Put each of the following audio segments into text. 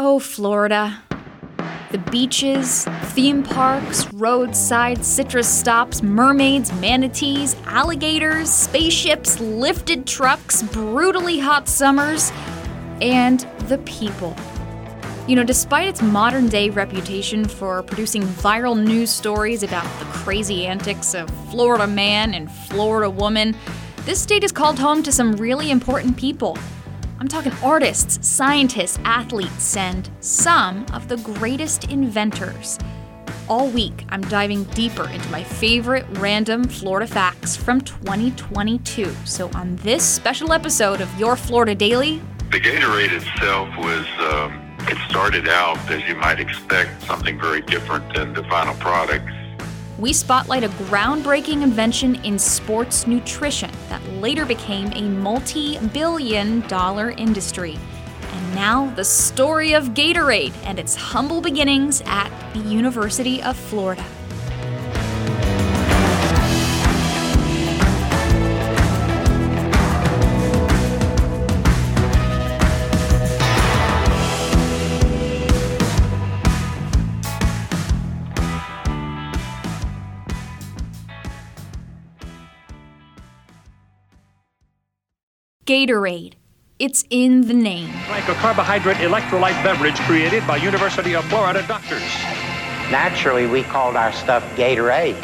Oh, Florida. The beaches, theme parks, roadside citrus stops, mermaids, manatees, alligators, spaceships, lifted trucks, brutally hot summers, and the people. You know, despite its modern day reputation for producing viral news stories about the crazy antics of Florida man and Florida woman, this state is called home to some really important people. I'm talking artists, scientists, athletes, and some of the greatest inventors. All week, I'm diving deeper into my favorite random Florida facts from 2022. So, on this special episode of Your Florida Daily, the Gatorade itself was. Um it started out, as you might expect, something very different than the final product. We spotlight a groundbreaking invention in sports nutrition that later became a multi billion dollar industry. And now, the story of Gatorade and its humble beginnings at the University of Florida. Gatorade. It's in the name. Like a carbohydrate electrolyte beverage created by University of Florida doctors. Naturally, we called our stuff Gatorade.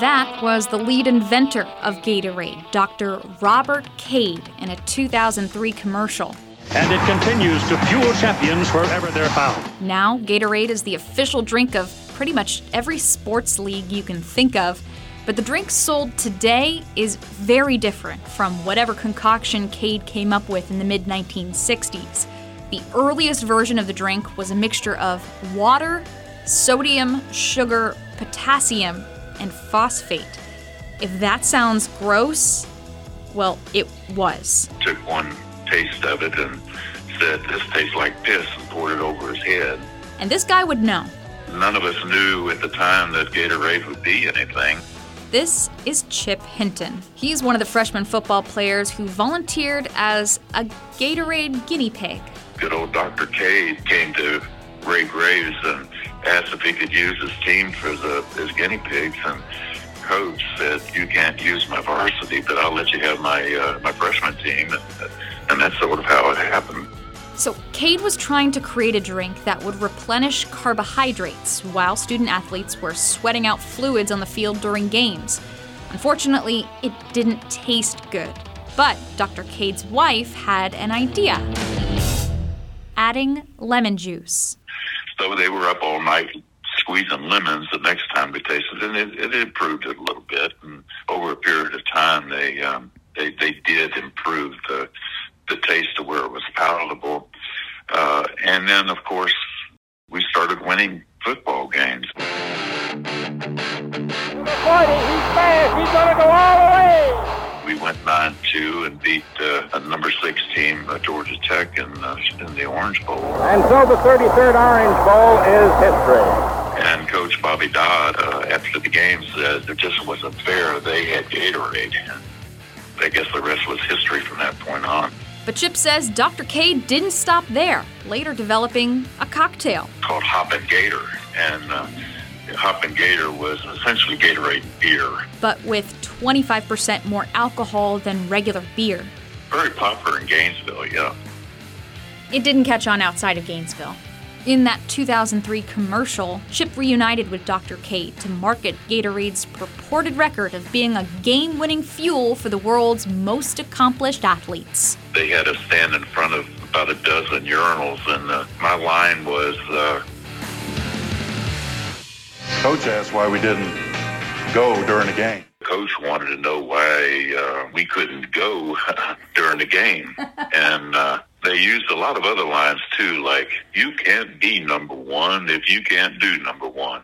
That was the lead inventor of Gatorade, Dr. Robert Cade, in a 2003 commercial. And it continues to fuel champions wherever they're found. Now, Gatorade is the official drink of pretty much every sports league you can think of but the drink sold today is very different from whatever concoction Cade came up with in the mid 1960s. The earliest version of the drink was a mixture of water, sodium, sugar, potassium, and phosphate. If that sounds gross, well, it was. Took one taste of it and said, This tastes like piss, and poured it over his head. And this guy would know. None of us knew at the time that Gatorade would be anything. This is Chip Hinton. He's one of the freshman football players who volunteered as a Gatorade guinea pig. Good old Dr. Cade came to Ray Graves and asked if he could use his team for the his guinea pigs, and coach said, "You can't use my varsity, but I'll let you have my uh, my freshman team," and, and that's sort of how it happened. So, Cade was trying to create a drink that would replenish carbohydrates while student athletes were sweating out fluids on the field during games. Unfortunately, it didn't taste good. But Dr. Cade's wife had an idea adding lemon juice. So they were up all night squeezing lemons the next time we tasted it, and it, it improved it a little bit. And over a period of time, they um, they, they did improve the the taste to where it was palatable. Uh, and then, of course, we started winning football games. 40, he's fast, he's going to go all the way. We went 9 2 and beat uh, a number six team, uh, Georgia Tech, in, uh, in the Orange Bowl. And so the 33rd Orange Bowl is history. And Coach Bobby Dodd, uh, after the game, said it just wasn't fair. They had Gatorade. And I guess the rest was history from that point on. But Chip says Dr. Cade didn't stop there, later developing a cocktail called Hoppin' Gator. And uh, Hoppin' Gator was essentially Gatorade beer. But with 25% more alcohol than regular beer. Very popular in Gainesville, yeah. It didn't catch on outside of Gainesville. In that 2003 commercial, Chip reunited with Dr. Cade to market Gatorade's purported record of being a game winning fuel for the world's most accomplished athletes. They had us stand in front of about a dozen urinals, and uh, my line was uh, Coach asked why we didn't go during the game. Coach wanted to know why uh, we couldn't go during the game. and uh, they used a lot of other lines too, like, you can't be number one if you can't do number one.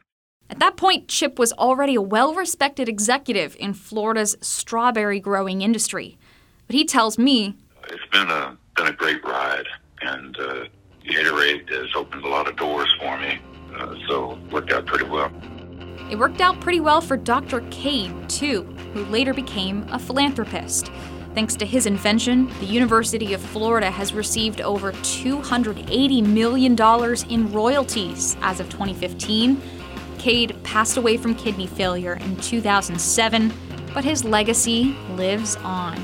At that point, Chip was already a well respected executive in Florida's strawberry growing industry. But he tells me it's been a, been a great ride, and uh, Gatorade has opened a lot of doors for me, uh, so it worked out pretty well. It worked out pretty well for Dr. Cade, too, who later became a philanthropist. Thanks to his invention, the University of Florida has received over $280 million in royalties as of 2015. Cade passed away from kidney failure in 2007, but his legacy lives on.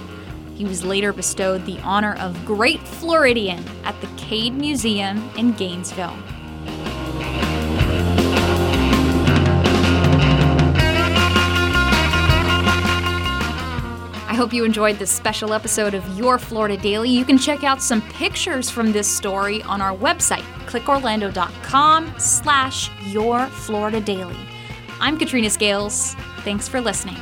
He was later bestowed the honor of Great Floridian at the Cade Museum in Gainesville. I hope you enjoyed this special episode of Your Florida Daily. You can check out some pictures from this story on our website, clickorlando.com slash Your Florida Daily. I'm Katrina Scales. Thanks for listening.